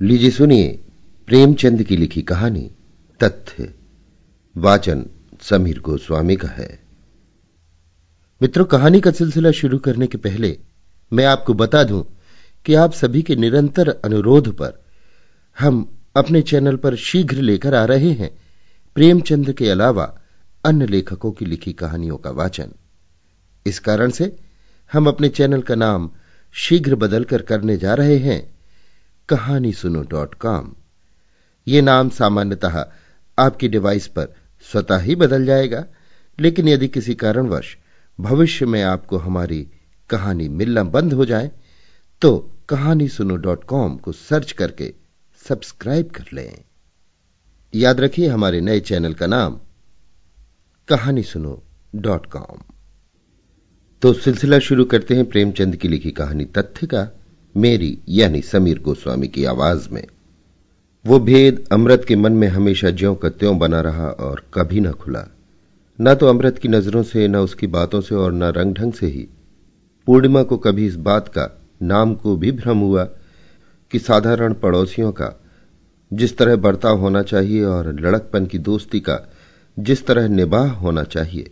लीजिए सुनिए, प्रेमचंद की लिखी कहानी, तथ्य, वाचन, समीर गोस्वामी का है। मित्रों, कहानी का सिलसिला शुरू करने के पहले मैं आपको बता दूँ कि आप सभी के निरंतर अनुरोध पर हम अपने चैनल पर शीघ्र लेकर आ रहे हैं प्रेमचंद के अलावा अन्य लेखकों की लिखी कहानियों का वाचन। इस कारण से हम अपने चैनल का नाम शीघ्र बदलकर करने जा रहे हैं। कहानी सुनो डॉट कॉम। ये नाम सामान्यतः आपकी डिवाइस पर स्वतः ही बदल जाएगा, लेकिन यदि किसी कारणवश भविष्य में आपको हमारी कहानी मिलना बंद हो जाए तो कहानी सुनो डॉट कॉम को सर्च करके सब्सक्राइब कर लें। याद रखिए हमारे नए चैनल का नाम कहानी सुनो डॉट कॉम। तो सिलसिला शुरू करते हैं प्रेमचंद की लिखी कहानी तथ्य का। मेरी, यानी समीर गोस्वामी की आवाज़ में। वो भेद अमृत के मन में हमेशा ज्यो का त्यों बना रहा और कभी न खुला। न तो अमृत की नज़रों से, न उसकी बातों से और न रंग ढंग से ही। पूर्णिमा को कभी इस बात का नाम को भी भ्रम हुआ कि साधारण पड़ोसियों का जिस तरह बर्ताव होना चाहिए और लड़कपन की दोस्ती का जिस तरह निबाह होना चाहिए,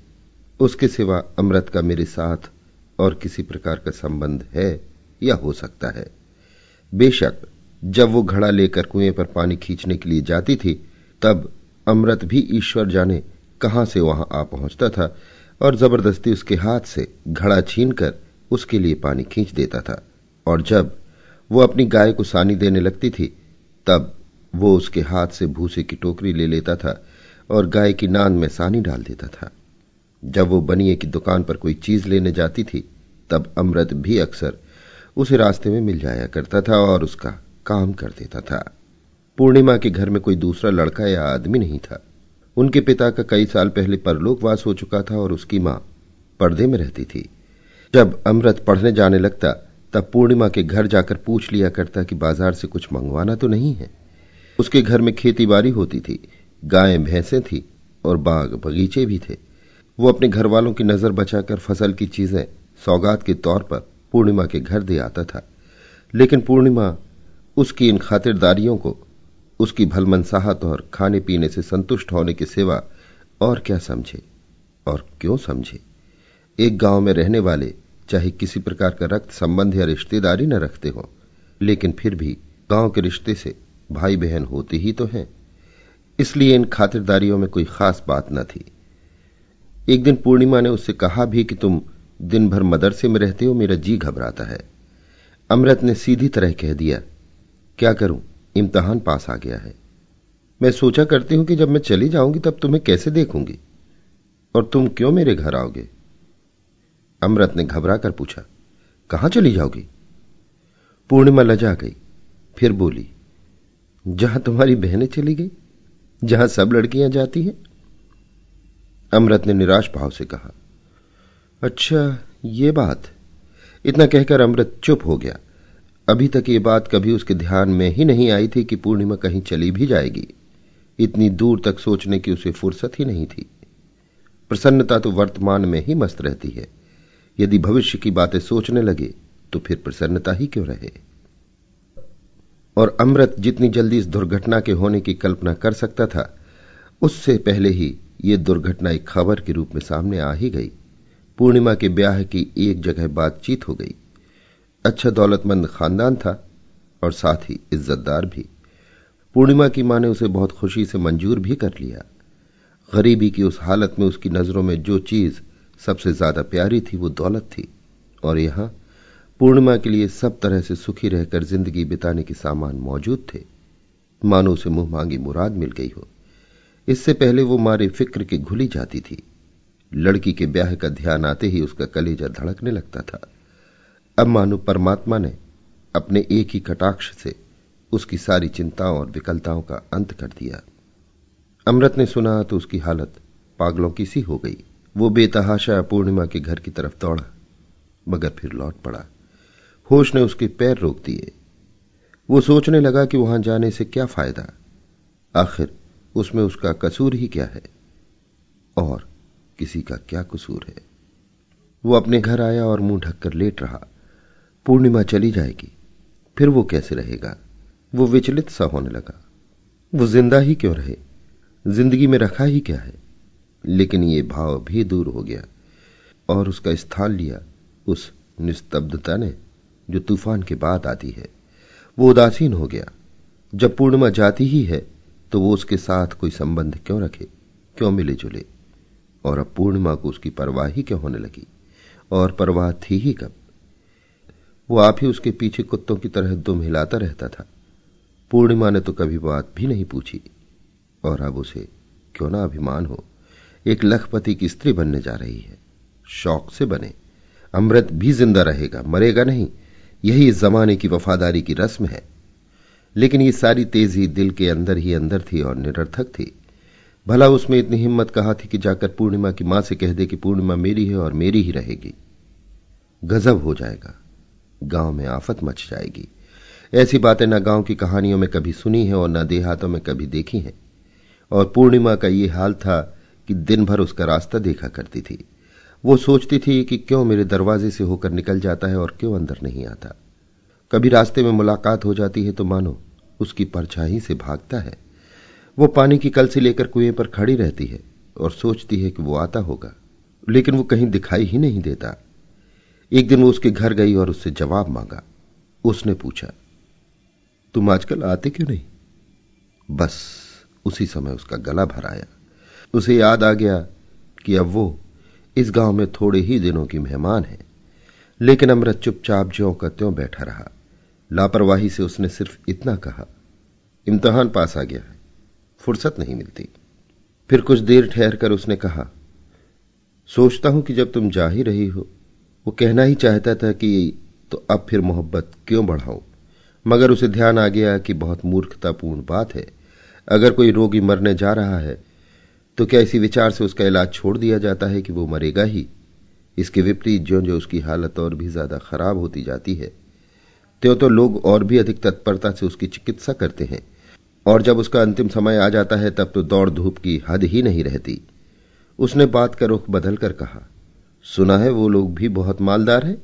उसके सिवा अमृत का मेरे साथ और किसी प्रकार का संबंध है। या हो सकता है। बेशक, जब वो घड़ा लेकर कुएँ पर पानी खींचने के लिए जाती थी, तब अमृत भी ईश्वर जाने कहाँ से वहाँ आ पहुँचता था और ज़बरदस्ती उसके हाथ से घड़ा छीनकर उसके लिए पानी खींच देता था। और जब वो अपनी गाय को सानी देने लगती थी, तब वो उसके हाथ से भूसे की टोकरी ले लेता था और गाय की नान में सानी डाल देता था। जब वो बनिए की दुकान पर कोई चीज़ लेने जाती थी, तब अमृत भी अक्सर उसे रास्ते में मिल जाया करता था और उसका काम कर देता था। पूर्णिमा के घर में कोई दूसरा लड़का या आदमी नहीं था। उनके पिता का कई साल पहले परलोकवास हो चुका था और उसकी माँ पर्दे में रहती थी। जब अमृत पढ़ने जाने लगता, तब पूर्णिमा के घर जाकर पूछ लिया करता कि बाज़ार से कुछ मंगवाना तो नहीं है। उसके घर में खेती बाड़ी होती थी, गायें भैंसें थी और बाग बगीचे भी थे। वो अपने घर वालों की नज़र बचाकर फ़सल की चीज़ें सौगात के तौर पर पूर्णिमा के घर दे आता था। लेकिन पूर्णिमा उसकी इन खातिरदारियों को, उसकी भलमनसाहत और खाने पीने से संतुष्ट होने के सिवा और क्या समझे और क्यों समझे? एक गाँव में रहने वाले चाहे किसी प्रकार का रक्त संबंध या रिश्तेदारी न रखते हो, लेकिन फिर भी गाँव के रिश्ते से भाई बहन होते ही तो हैं। इसलिए इन खातिरदारियों में कोई खास बात न थी। एक दिन पूर्णिमा ने उससे कहा भी कि तुम दिन भर मदरसे में रहते हो, मेरा जी घबराता है। अमृत ने सीधी तरह कह दिया, क्या करूँ? इम्तहान पास आ गया है। मैं सोचा करती हूँ कि जब मैं चली जाऊँगी, तब तुम्हें कैसे देखूँगी? और तुम क्यों मेरे घर आओगे? अमृत ने घबरा कर पूछा, कहाँ चली जाओगी? पूर्णिमा लजा गई, फिर बोली, जहाँ तुम्हारी बहनें चली गई, जहाँ सब लड़कियाँ जाती हैं? अमृत ने निराश भाव से कहा अच्छा ये बात। इतना कहकर अमृत चुप हो गया। अभी तक ये बात कभी उसके ध्यान में ही नहीं आई थी कि पूर्णिमा कहीं चली भी जाएगी। इतनी दूर तक सोचने की उसे फुर्सत ही नहीं थी। प्रसन्नता तो वर्तमान में ही मस्त रहती है। यदि भविष्य की बातें सोचने लगे तो फिर प्रसन्नता ही क्यों रहे? और अमृत जितनी जल्दी इस दुर्घटना के होने की कल्पना कर सकता था, उससे पहले ही यह दुर्घटना एक खबर के रूप में सामने आ ही गई। पूर्णिमा के ब्याह की एक जगह बातचीत हो गई। अच्छा दौलतमंद खानदान था और साथ ही इज्जतदार भी। पूर्णिमा की माँ ने उसे बहुत खुशी से मंजूर भी कर लिया। गरीबी की उस हालत में उसकी नज़रों में जो चीज़ सबसे ज़्यादा प्यारी थी वो दौलत थी। और यहाँ पूर्णिमा के लिए सब तरह से सुखी रहकर ज़िंदगी बिताने के सामान मौजूद थे। मानो उसे मुँह मांगी मुराद मिल गई हो। इससे पहले वो मारे फ़िक्र की घुली जाती थी। लड़की के ब्याह का ध्यान आते ही उसका कलेजा धड़कने लगता था। अब मानो परमात्मा ने अपने एक ही कटाक्ष से उसकी सारी चिंताओं और विकलताओं का अंत कर दिया। अमृत ने सुना तो उसकी हालत पागलों की सी हो गई। वो बेतहाशा पूर्णिमा के घर की तरफ़ दौड़ा, मगर फिर लौट पड़ा। होश ने उसके पैर रोक दिए। वो सोचने लगा कि वहाँ जाने से क्या फ़ायदा। आखिर उसमें उसका कसूर ही क्या है? और किसी का क्या कसूर है? वो अपने घर आया और मुँह ढककर लेट रहा। पूर्णिमा चली जाएगी, फिर वो कैसे रहेगा? वो विचलित सा होने लगा। वो ज़िंदा ही क्यों रहे? ज़िंदगी में रखा ही क्या है? लेकिन ये भाव भी दूर हो गया और उसका स्थान लिया उस निस्तब्धता ने जो तूफ़ान के बाद आती है। वो उदासीन हो गया। जब पूर्णिमा जाती ही है तो वो उसके साथ कोई संबंध क्यों रखे? क्यों मिले जुले और अब पूर्णिमा को उसकी परवाह ही क्यों होने लगी? और परवाह थी ही कब? वो आप ही उसके पीछे कुत्तों की तरह दुम हिलाता रहता था। पूर्णिमा ने तो कभी बात भी नहीं पूछी। और अब उसे क्यों ना अभिमान हो? एक लखपति की स्त्री बनने जा रही है। शौक से बने। अमृत भी ज़िंदा रहेगा, मरेगा नहीं। यही इस जमाने की वफादारी की रस्म है। लेकिन ये सारी तेज़ी दिल के अंदर ही अंदर थी और निरर्थक थी। भला उसमें इतनी हिम्मत कहा थी कि जाकर पूर्णिमा की माँ से कह दे कि पूर्णिमा मेरी है और मेरी ही रहेगी। गजब हो जाएगा। गाँव में आफत मच जाएगी। ऐसी बातें न गाँव की कहानियों में कभी सुनी है और न देहातों में कभी देखी हैं। और पूर्णिमा का ये हाल था कि दिन भर उसका रास्ता देखा करती थी। वो सोचती थी कि क्यों मेरे दरवाजे से होकर निकल जाता है और क्यों अंदर नहीं आता। कभी रास्ते में मुलाकात हो जाती है तो मानो उसकी परछाई से भागता है। वो पानी की कल से लेकर कुएँ पर खड़ी रहती है और सोचती है कि वो आता होगा, लेकिन वो कहीं दिखाई ही नहीं देता। एक दिन वो उसके घर गई और उससे जवाब मांगा। उसने पूछा, तुम आजकल आते क्यों नहीं? बस उसी समय उसका गला भर आया। उसे याद आ गया कि अब वो इस गाँव में थोड़े ही दिनों की मेहमान है, लेकिन अमृत चुपचाप ज्यो का त्यों बैठा रहा। लापरवाही से उसने सिर्फ़ इतना कहा, इम्तहान पास आ गया है। फुर्सत नहीं मिलती। फिर कुछ देर ठहर कर उसने कहा, सोचता हूँ कि जब तुम जा ही रही हो, वो कहना ही चाहता था कि तो अब फिर मोहब्बत क्यों बढ़ाऊं? मगर उसे ध्यान आ गया कि बहुत मूर्खतापूर्ण बात है। अगर कोई रोगी मरने जा रहा है तो क्या इसी विचार से उसका इलाज छोड़ दिया जाता है कि वो मरेगा ही? इसके विपरीत जो जो उसकी हालत और भी ज़्यादा खराब होती जाती है त्यों तो लोग और भी अधिक तत्परता से उसकी चिकित्सा करते हैं। और जब उसका अंतिम समय आ जाता है, तब तो दौड़ धूप की हद ही नहीं रहती। उसने बात का रुख बदल कर कहा, सुना है वो लोग भी बहुत मालदार हैं?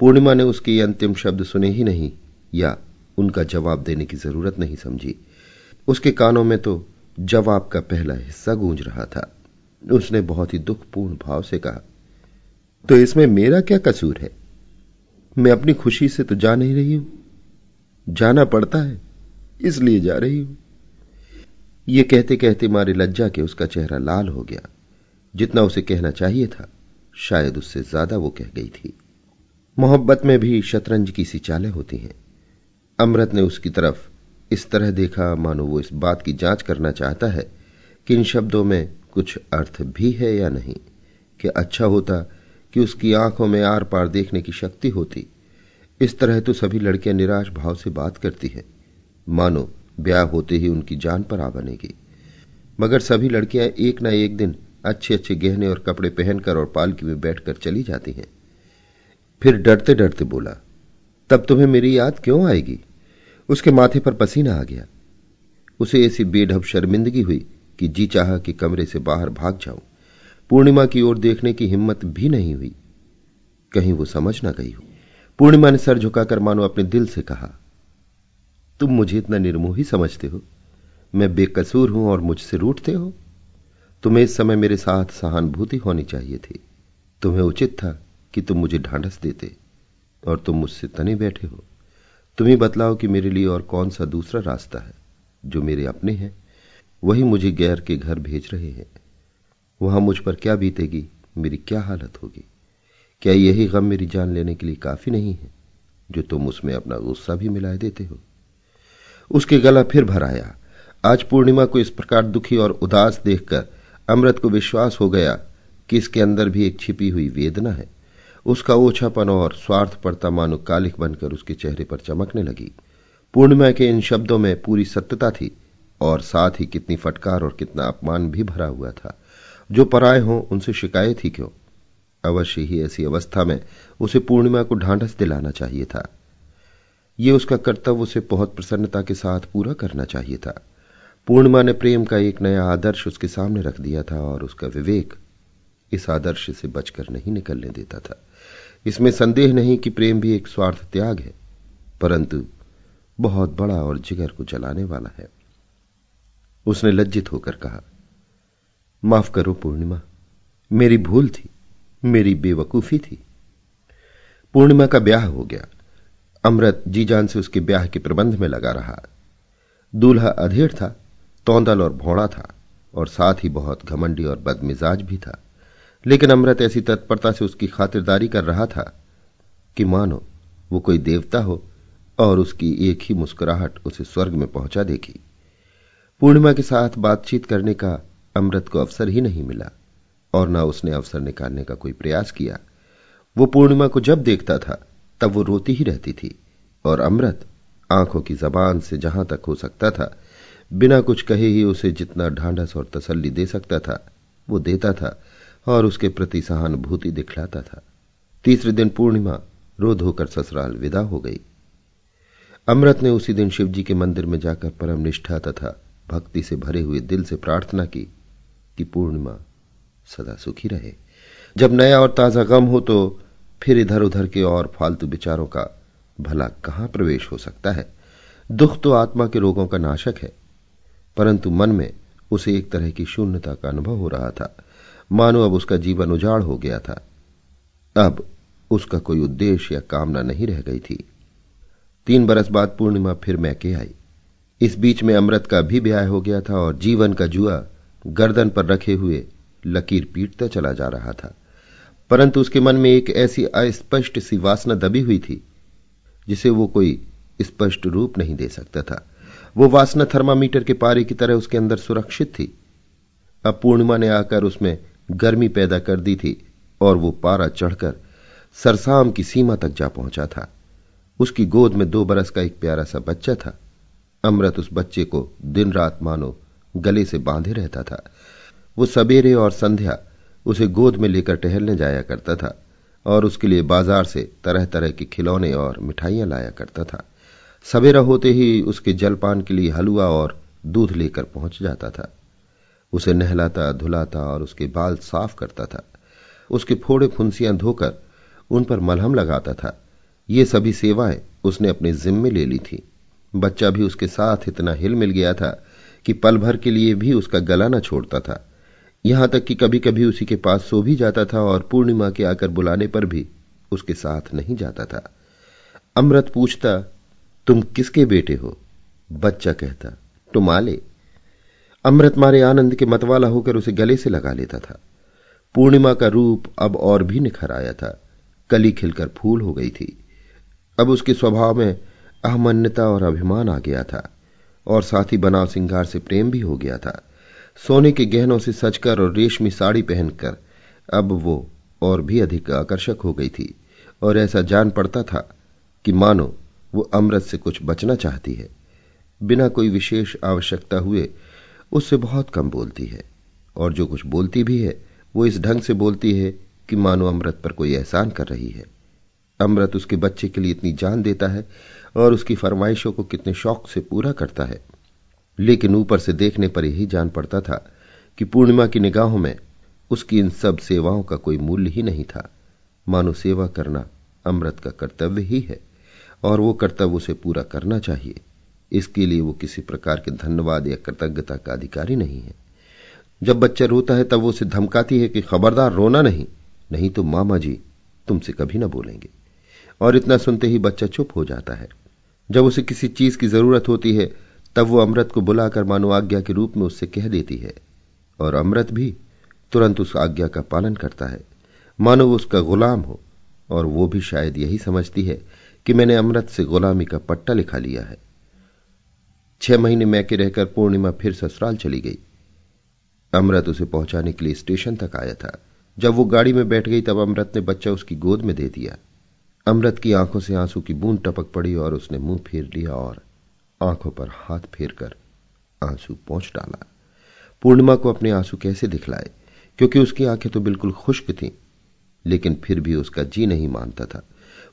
पूर्णिमा ने उसके अंतिम शब्द सुने ही नहीं, या उनका जवाब देने की ज़रूरत नहीं समझी। उसके कानों में तो जवाब का पहला हिस्सा गूंज रहा था। उसने बहुत ही दुखपूर्ण भाव से कहा तो इसमें मेरा क्या कसूर है? मैं अपनी खुशी से तो जा नहीं रही हूँ। जाना पड़ता है। इसलिए जा रही हूँ। यह कहते कहते मारी लज्जा के उसका चेहरा लाल हो गया। जितना उसे कहना चाहिए था, शायद उससे ज़्यादा वो कह गई थी। मोहब्बत में भी शतरंज की सी चालें होती हैं। अमृत ने उसकी तरफ़ इस तरह देखा, मानो वो इस बात की जाँच करना चाहता है कि इन शब्दों में कुछ अर्थ भी है या नहीं, कि अच्छा होता कि उसकी आँखों में आर पार देखने की शक्ति होती। इस तरह तो सभी लड़कियाँ निराश भाव से बात करती हैं। मानो, ब्याह होते ही उनकी जान पर आ बनेगी मगर सभी लड़कियाँ एक ना एक दिन अच्छे अच्छे गहने और कपड़े पहनकर और पालकी में बैठकर चली जाती हैं। फिर डरते डरते बोला, तब तुम्हें मेरी याद क्यों आएगी? उसके माथे पर पसीना आ गया। उसे ऐसी बेढब शर्मिंदगी हुई कि जी चाह कि कमरे से बाहर भाग जाऊँ। पूर्णिमा की ओर देखने की हिम्मत भी नहीं हुई। कहीं वो समझ ना गई हो। पूर्णिमा ने सर झुकाकर मानो अपने दिल से कहा तुम मुझे इतना निर्मोही समझते हो? मैं बेकसूर हूँ और मुझसे रूठते हो? तुम्हें इस समय मेरे साथ सहानुभूति होनी चाहिए थी। तुम्हें उचित था कि तुम मुझे ढांढस देते और तुम मुझसे तने बैठे हो। तुम ही बतलाओ कि मेरे लिए और कौन सा दूसरा रास्ता है, जो मेरे अपने हैं। वही मुझे गैर के घर भेज रहे हैं। वहाँ मुझ पर क्या बीतेगी, मेरी क्या हालत होगी? क्या यही गम मेरी जान लेने के लिए काफ़ी नहीं है, जो तुम उसमें अपना गुस्सा भी मिलाए देते हो? उसके गला फिर भर आया। आज पूर्णिमा को इस प्रकार दुखी और उदास देखकर अमृत को विश्वास हो गया कि इसके अंदर भी एक छिपी हुई वेदना है। उसका ओछापन और स्वार्थ पड़ता मानो कालिक बनकर उसके चेहरे पर चमकने लगी। पूर्णिमा के इन शब्दों में पूरी सत्यता थी और साथ ही कितनी फटकार और कितना अपमान भी भरा हुआ था। जो पराए हों, उनसे शिकायत ही क्यों? अवश्य ही ऐसी अवस्था में उसे पूर्णिमा को ढांढस दिलाना चाहिए था। ये उसका कर्तव्य उसे बहुत प्रसन्नता के साथ पूरा करना चाहिए था। पूर्णिमा ने प्रेम का एक नया आदर्श उसके सामने रख दिया था और उसका विवेक इस आदर्श से बचकर नहीं निकलने देता था। इसमें संदेह नहीं कि प्रेम भी एक स्वार्थ त्याग है, परंतु बहुत बड़ा और जिगर को जलाने वाला है। उसने लज्जित होकर कहा, माफ़ करो पूर्णिमा, मेरी भूल थी, मेरी बेवकूफ़ी थी। पूर्णिमा का ब्याह हो गया अमृत जी जान से उसके ब्याह के प्रबंध में लगा रहा। दूल्हा अधेड़ था, तौंदल और भोड़ा था, और साथ ही बहुत घमंडी और बदमिजाज भी था। लेकिन अमृत ऐसी तत्परता से उसकी खातिरदारी कर रहा था कि मानो, वो कोई देवता हो और उसकी एक ही मुस्कुराहट उसे स्वर्ग में पहुँचा देगी। पूर्णिमा के साथ बातचीत करने का अमृत को अवसर ही नहीं मिला, और न उसने अवसर निकालने का कोई प्रयास किया। वो पूर्णिमा को जब देखता था तब वो रोती ही रहती थी और अमृत आँखों की जबान से जहाँ तक हो सकता था, बिना कुछ कहे ही उसे जितना ढांढस और तसल्ली दे सकता था, वो देता था और उसके प्रति सहानुभूति दिखलाता था। तीसरे दिन पूर्णिमा रो धोकर ससुराल विदा हो गई। अमृत ने उसी दिन शिवजी के मंदिर में जाकर परम निष्ठा तथा भक्ति से भरे हुए दिल से प्रार्थना की कि पूर्णिमा सदा सुखी रहे। जब नया और ताज़ा गम हो तो फिर इधर उधर के और फालतू विचारों का भला कहाँ प्रवेश हो सकता है? दुख तो आत्मा के रोगों का नाशक है, परंतु मन में उसे एक तरह की शून्यता का अनुभव हो रहा था। मानो अब उसका जीवन उजाड़ हो गया था। अब उसका कोई उद्देश्य या कामना नहीं रह गई थी। तीन बरस बाद पूर्णिमा फिर मैके आई। इस बीच में अमृत का भी ब्याह हो गया था और जीवन का जुआ गर्दन पर रखे हुए लकीर पीटता चला जा रहा था। परंतु उसके मन में एक ऐसी अस्पष्ट सी वासना दबी हुई थी, जिसे वो कोई स्पष्ट रूप नहीं दे सकता था। वो वासना थर्मामीटर के पारे की तरह उसके अंदर सुरक्षित थी। अब पूर्णिमा ने आकर उसमें गर्मी पैदा कर दी थी और वो पारा चढ़कर सरसाम की सीमा तक जा पहुँचा था। उसकी गोद में दो बरस का एक प्यारा सा बच्चा था। अमृत उस बच्चे को दिन रात मानो गले से बांधे रहता था। वो सवेरे और संध्या उसे गोद में लेकर टहलने जाया करता था और उसके लिए बाज़ार से तरह तरह के खिलौने और मिठाइयाँ लाया करता था। सवेरा होते ही उसके जलपान के लिए हलवा और दूध लेकर पहुँच जाता था। उसे नहलाता, धुलाता और उसके बाल साफ़ करता था। उसके फोड़े फुंसियाँ धोकर उन पर मलहम लगाता था। ये सभी सेवाएँ उसने अपने जिम्मे ले ली थी। बच्चा भी उसके साथ इतना हिल मिल गया था कि पल भर के लिए भी उसका गला न छोड़ता था। यहाँ तक कि कभी कभी उसी के पास सो भी जाता था और पूर्णिमा के आकर बुलाने पर भी उसके साथ नहीं जाता था। अमृत पूछता, तुम किसके बेटे हो? बच्चा कहता टुमाले अमृत मारे आनंद के मतवाला होकर उसे गले से लगा लेता था। पूर्णिमा का रूप अब और भी निखर आया था। कली खिलकर फूल हो गई थी। अब उसके स्वभाव में अहमन्यता और अभिमान आ गया था और साथ ही बनाव सिंगार से प्रेम भी हो गया था। सोने के गहनों से सजकर और रेशमी साड़ी पहनकर अब वो और भी अधिक आकर्षक हो गई थी, और ऐसा जान पड़ता था कि मानो वो अमृत से कुछ बचना चाहती है। बिना कोई विशेष आवश्यकता हुए उससे बहुत कम बोलती है, और जो कुछ बोलती भी है, वो इस ढंग से बोलती है कि मानो अमृत पर कोई एहसान कर रही है। अमृत उसके बच्चे के लिए इतनी जान देता है और उसकी फरमाइशों को कितने शौक से पूरा करता है। लेकिन ऊपर से देखने पर यही जान पड़ता था कि पूर्णिमा की निगाहों में उसकी इन सब सेवाओं का कोई मूल्य ही नहीं था। मानो सेवा करना अमृत का कर्तव्य ही है, और वो कर्तव्य उसे पूरा करना चाहिए। इसके लिए वो किसी प्रकार के धन्यवाद या कृतज्ञता का अधिकारी नहीं है। जब बच्चा रोता है, तब वो उसे धमकाती है कि, खबरदार, रोना नहीं नहीं तो मामा जी तुमसे कभी ना बोलेंगे। और इतना सुनते ही बच्चा चुप हो जाता है। जब उसे किसी चीज़ की ज़रूरत होती है तब वो अमृत को बुलाकर मानो आज्ञा के रूप में उससे कह देती है, और अमृत भी तुरंत उस आज्ञा का पालन करता है। मानो वो उसका गुलाम हो, और वो भी शायद यही समझती है कि मैंने अमृत से गुलामी का पट्टा लिखा लिया है। छह महीने मैके रहकर पूर्णिमा फिर ससुराल चली गई। अमृत उसे पहुँचाने के लिए स्टेशन तक आया था। जब वो गाड़ी में बैठ गई, तब अमृत ने बच्चा उसकी गोद में दे दिया। अमृत की आँखों से आँसू की बूंद टपक पड़ी और उसने मुँह फेर लिया और आँखों पर हाथ फेर कर आँसू पहुँच डाला। पूर्णिमा को अपने आँसू कैसे दिखलाए? क्योंकि उसकी आँखें तो बिल्कुल खुश्क थीं, लेकिन फिर भी उसका जी नहीं मानता था।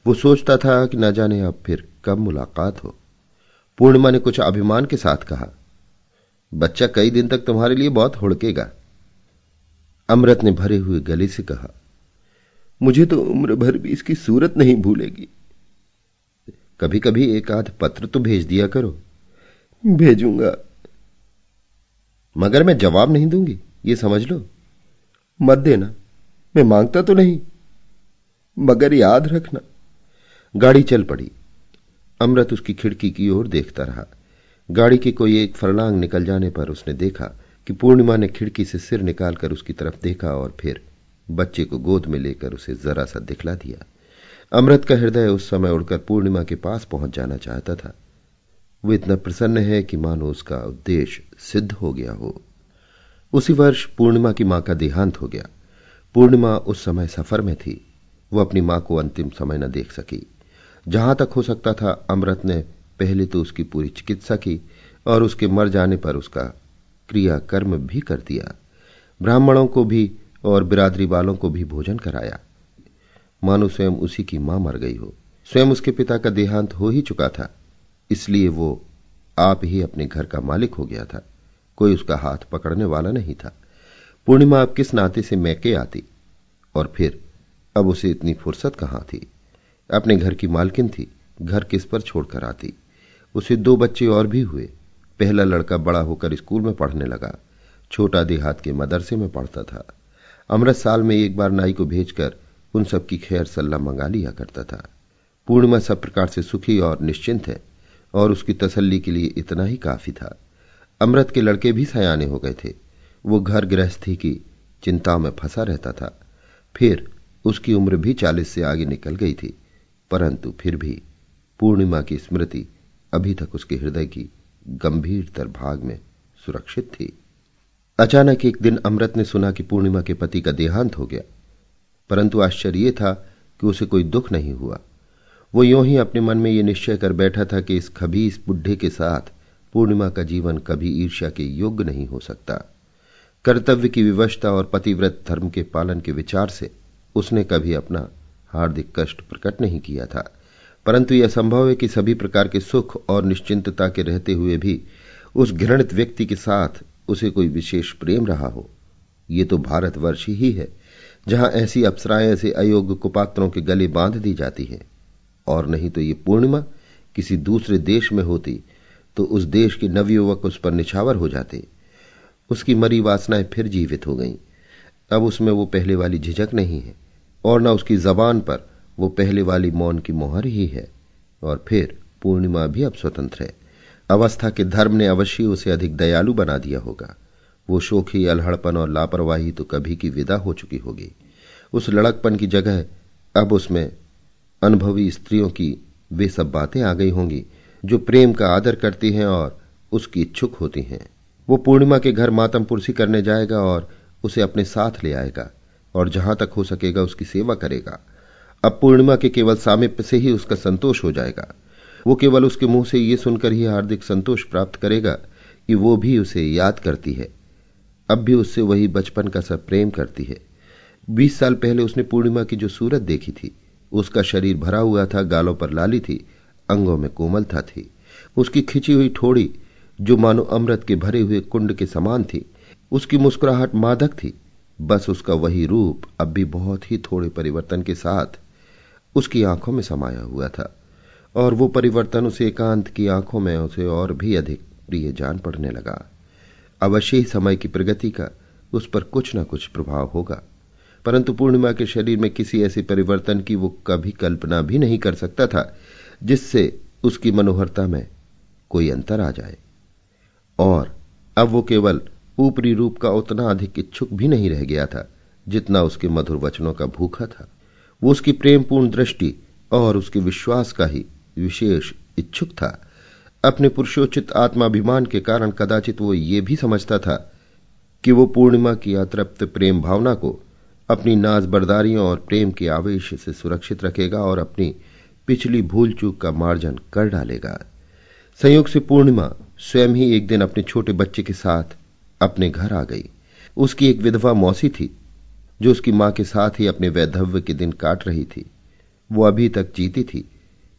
वो सोचता था कि न जाने अब फिर कब मुलाकात हो। पूर्णिमा ने कुछ अभिमान के साथ कहा, बच्चा कई दिन तक तुम्हारे लिए बहुत हुड़केगा। अमृत ने भरे हुए गले से कहा, मुझे तो उम्र भर भी इसकी सूरत नहीं भूलेगी। कभी कभी एक आध पत्र तो भेज दिया करो। भेजूँगा। मगर मैं जवाब नहीं दूँगी, ये समझ लो। मत देना, मैं माँगता तो नहीं, मगर याद रखना। गाड़ी चल पड़ी। अमृत उसकी खिड़की की ओर देखता रहा। गाड़ी के कोई एक फरलांग निकल जाने पर उसने देखा कि पूर्णिमा ने खिड़की से सिर निकालकर उसकी तरफ़ देखा और फिर बच्चे को गोद में लेकर उसे जरा सा दिखला दिया। अमृत का हृदय उस समय उड़कर पूर्णिमा के पास पहुँच जाना चाहता था। वो इतना प्रसन्न है कि मानो उसका उद्देश्य सिद्ध हो गया हो। उसी वर्ष पूर्णिमा की माँ का देहांत हो गया। पूर्णिमा उस समय सफ़र में थी। वो अपनी माँ को अंतिम समय न देख सकी। जहाँ तक हो सकता था, अमृत ने पहले तो उसकी पूरी चिकित्सा की और उसके मर जाने पर उसका क्रिया कर्म भी कर दिया। ब्राह्मणों को भी और बिरादरी वालों को भी भोजन कराया। मानो स्वयं उसी की माँ मर गई हो। स्वयं उसके पिता का देहांत हो ही चुका था। इसलिए वो आप ही अपने घर का मालिक हो गया था। कोई उसका हाथ पकड़ने वाला नहीं था। पूर्णिमा अब किस नाते से मैके आती और फिर अब उसे इतनी फुर्सत कहाँ थी? अपने घर की मालकिन थी, घर किस पर छोड़कर आती? उसे दो बच्चे और भी हुए। पहला लड़का बड़ा होकर स्कूल में पढ़ने लगा। छोटा देहात के मदरसे में पढ़ता था। अमृत साल में एक बार नाई को भेजकर उन सबकी खैर सल्ला मंगा लिया करता था। पूर्णिमा सब प्रकार से सुखी और निश्चिंत है, और उसकी तसल्ली के लिए इतना ही काफ़ी था। अमृत के लड़के भी सयाने हो गए थे। वो घर गृहस्थी की चिंता में फंसा रहता था। फिर उसकी उम्र भी चालीस से आगे निकल गई थी, परंतु फिर भी पूर्णिमा की स्मृति अभी तक उसके हृदय की गंभीरतर भाग में सुरक्षित थी। अचानक एक दिन अमृत ने सुना कि पूर्णिमा के पति का देहांत हो गया। परंतु आश्चर्य यह था कि उसे कोई दुख नहीं हुआ। वो यूँ ही अपने मन में ये निश्चय कर बैठा था कि इस खबीस बुढ़े के साथ पूर्णिमा का जीवन कभी ईर्ष्या के योग्य नहीं हो सकता। कर्तव्य की विवशता और पतिव्रत धर्म के पालन के विचार से उसने कभी अपना हार्दिक कष्ट प्रकट नहीं किया था। परंतु यह संभव है कि सभी प्रकार के सुख और निश्चिंतता के रहते हुए भी उस घृणित व्यक्ति के साथ उसे कोई विशेष प्रेम रहा हो। ये तो भारतवर्ष ही है जहाँ ऐसी अप्सराएँ, ऐसे अयोग्य कुपात्रों के गले बाँध दी जाती हैं। और नहीं तो ये पूर्णिमा किसी दूसरे देश में होती तो उस देश के नवयुवक उस पर निछावर हो जाते। उसकी मरी वासनाएँ फिर जीवित हो गईं। अब उसमें वो पहले वाली झिझक नहीं है, और न उसकी जबान पर वो पहले वाली मौन की मोहर ही है। और फिर पूर्णिमा भी अब स्वतंत्र है। अवस्था के धर्म ने अवश्य उसे अधिक दयालु बना दिया होगा। वो शोखी, अलहड़पन और लापरवाही तो कभी की विदा हो चुकी होगी। उस लड़कपन की जगह अब उसमें अनुभवी स्त्रियों की वे सब बातें आ गई होंगी, जो प्रेम का आदर करती हैं और उसकी इच्छुक होती हैं। वो पूर्णिमा के घर मातम पुरसी करने जाएगा और उसे अपने साथ ले आएगा और जहाँ तक हो सकेगा उसकी सेवा करेगा। अब पूर्णिमा के केवल सामिप्य से ही उसका संतोष हो जाएगा। वो केवल उसके मुँह से ये सुनकर ही हार्दिक संतोष प्राप्त करेगा कि वो भी उसे याद करती है। अब भी उससे वही बचपन का सब प्रेम करती है। बीस साल पहले उसने पूर्णिमा की जो सूरत देखी थी, उसका शरीर भरा हुआ था, गालों पर लाली थी, अंगों में कोमलता थी। उसकी खिंची हुई ठोड़ी, जो मानो अमृत के भरे हुए कुंड के समान थी, उसकी मुस्कुराहट मादक थी। बस उसका वही रूप अब भी बहुत ही थोड़े परिवर्तन के साथ उसकी आँखों में समाया हुआ था, और वो परिवर्तन उसे एकांत की आँखों में उसे और भी अधिक प्रिय जान पड़ने लगा। अवश्य ही समय की प्रगति का उस पर कुछ न कुछ प्रभाव होगा। परंतु पूर्णिमा के शरीर में किसी ऐसे परिवर्तन की वो कभी कल्पना भी नहीं कर सकता था, जिससे उसकी मनोहरता में कोई अंतर आ जाए। और अब वो केवल ऊपरी रूप का उतना अधिक इच्छुक भी नहीं रह गया था, जितना उसके मधुर वचनों का भूखा था। वो उसकी प्रेमपूर्ण दृष्टि और उसके विश्वास का ही विशेष इच्छुक था। अपने पुरुषोचित आत्माभिमान के कारण कदाचित वो ये भी समझता था कि वो पूर्णिमा की अतृप्त प्रेम भावना को अपनी नाज बरदारियों और प्रेम के आवेश से सुरक्षित रखेगा और अपनी पिछली भूल चूक का मार्जन कर डालेगा। संयोग से पूर्णिमा स्वयं ही एक दिन अपने छोटे बच्चे के साथ अपने घर आ गई। उसकी एक विधवा मौसी थी, जो उसकी माँ के साथ ही अपने वैधव्य के दिन काट रही थी। वो अभी तक जीती थी।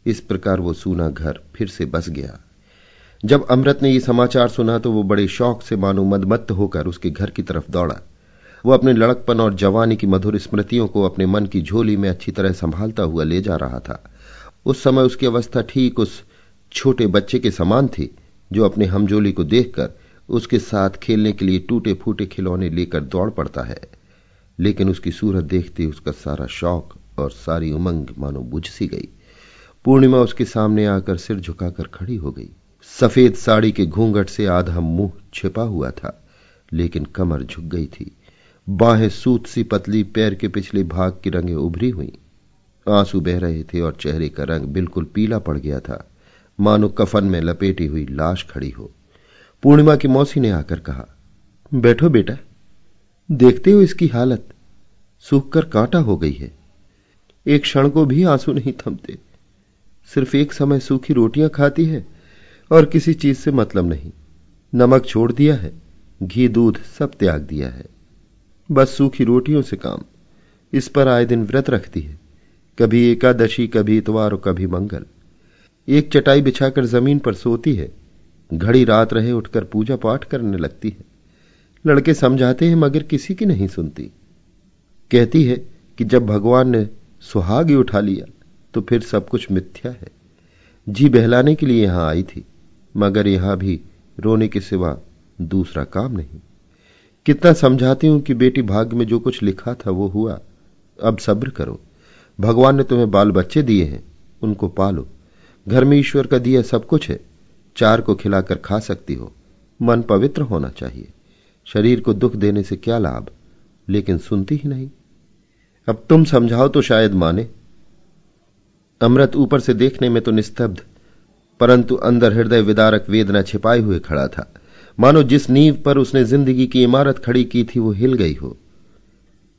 इस प्रकार वो सूना घर फिर से बस गया। जब अमृत ने यह समाचार सुना तो वो बड़े शौक से मानो मदमत्त होकर उसके घर की तरफ़ दौड़ा। वो अपने लड़कपन और जवानी की मधुर स्मृतियों को अपने मन की झोली में अच्छी तरह संभालता हुआ ले जा रहा था। उस समय उसकी अवस्था ठीक उस छोटे बच्चे के समान थी, जो अपने हमजोली को देखकर उसके साथ खेलने के लिए टूटे फूटे खिलौने लेकर दौड़ पड़ता है। लेकिन उसकी सूरत देखते उसका सारा शौक और सारी उमंग मानो बुझ सी गई। पूर्णिमा उसके सामने आकर सिर झुकाकर खड़ी हो गई। सफ़ेद साड़ी के घूंघट से आधा मुँह छिपा हुआ था, लेकिन कमर झुक गई थी। बाहें सूत सी पतली पैर के पिछले भाग की रंगे उभरी हुई। आँसू बह रहे थे और चेहरे का रंग बिल्कुल पीला पड़ गया था। मानो कफन में लपेटी हुई लाश खड़ी हो। पूर्णिमा की मौसी ने आकर कहा, बैठो बेटा, देखते हो इसकी हालत। सूख कर कांटा हो गई है। एक क्षण को भी आँसू नहीं थमते। सिर्फ़ एक समय सूखी रोटियाँ खाती है और किसी चीज़ से मतलब नहीं। नमक छोड़ दिया है, घी, दूध सब त्याग दिया है। बस सूखी रोटियों से काम। इस पर आए दिन व्रत रखती है। कभी एकादशी, कभी इतवार और कभी मंगल। एक चटाई बिछाकर ज़मीन पर सोती है। घड़ी रात रहे उठकर पूजा पाठ करने लगती है। लड़के समझाते हैं, मगर किसी की नहीं सुनती। कहती है कि जब भगवान ने सुहाग उठा लिया तो फिर सब कुछ मिथ्या है। जी बहलाने के लिए यहाँ आई थी। मगर यहाँ भी रोने के सिवा दूसरा काम नहीं। कितना समझाती हूँ कि बेटी भाग्य में जो कुछ लिखा था वो हुआ। अब सब्र करो। भगवान ने तुम्हें बाल बच्चे दिए हैं, उनको पालो। घर में ईश्वर का दिया सब कुछ है। चार को खिलाकर खा सकती हो। मन पवित्र होना चाहिए। शरीर को दुख देने से क्या लाभ? लेकिन सुनती ही नहीं। अब तुम समझाओ तो शायद माने। अमृत ऊपर से देखने में तो निस्तब्ध। परंतु अंदर हृदय विदारक वेदना छिपाए हुए खड़ा था। मानो जिस नींव पर उसने ज़िंदगी की इमारत खड़ी की थी, वो हिल गई हो।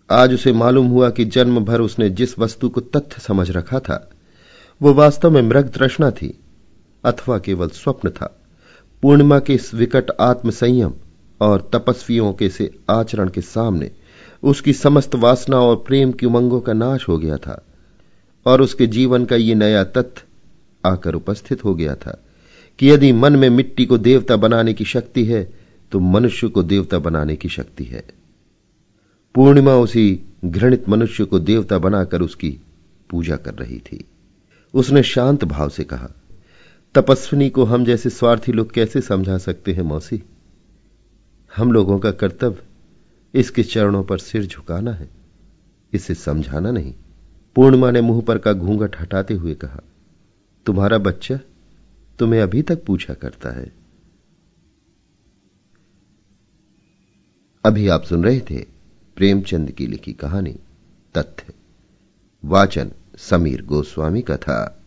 आज उसे मालूम हुआ कि जन्म भर उसने जिस वस्तु को तथ्य समझ रखा था, वो वास्तव में मृग तृष्णा थी, अथवा केवल स्वप्न था। पूर्णिमा के इस विकट आत्मसंयम और तपस्वियों के से आचरण के सामने उसकी समस्त वासना और प्रेम की उमंगों का नाश हो गया था, और उसके जीवन का ये नया तथ्य आकर उपस्थित हो गया था कि यदि मन में मिट्टी को देवता बनाने की शक्ति है तो मनुष्य को देवता बनाने की शक्ति है। पूर्णिमा उसी घृणित मनुष्य को देवता बनाकर उसकी पूजा कर रही थी। उसने शांत भाव से कहा, तपस्विनी को हम जैसे स्वार्थी लोग कैसे समझा सकते हैं मौसी? हम लोगों का कर्तव्य इसके चरणों पर सिर झुकाना है। इसे समझाना नहीं। पूर्णिमा ने मुँह पर का घूंघट हटाते हुए कहा तुम्हारा बच्चा तुम्हें अभी तक पूछा करता है। अभी आप सुन रहे थे प्रेमचंद की लिखी कहानी तथ्य। वाचन समीर गोस्वामी का था।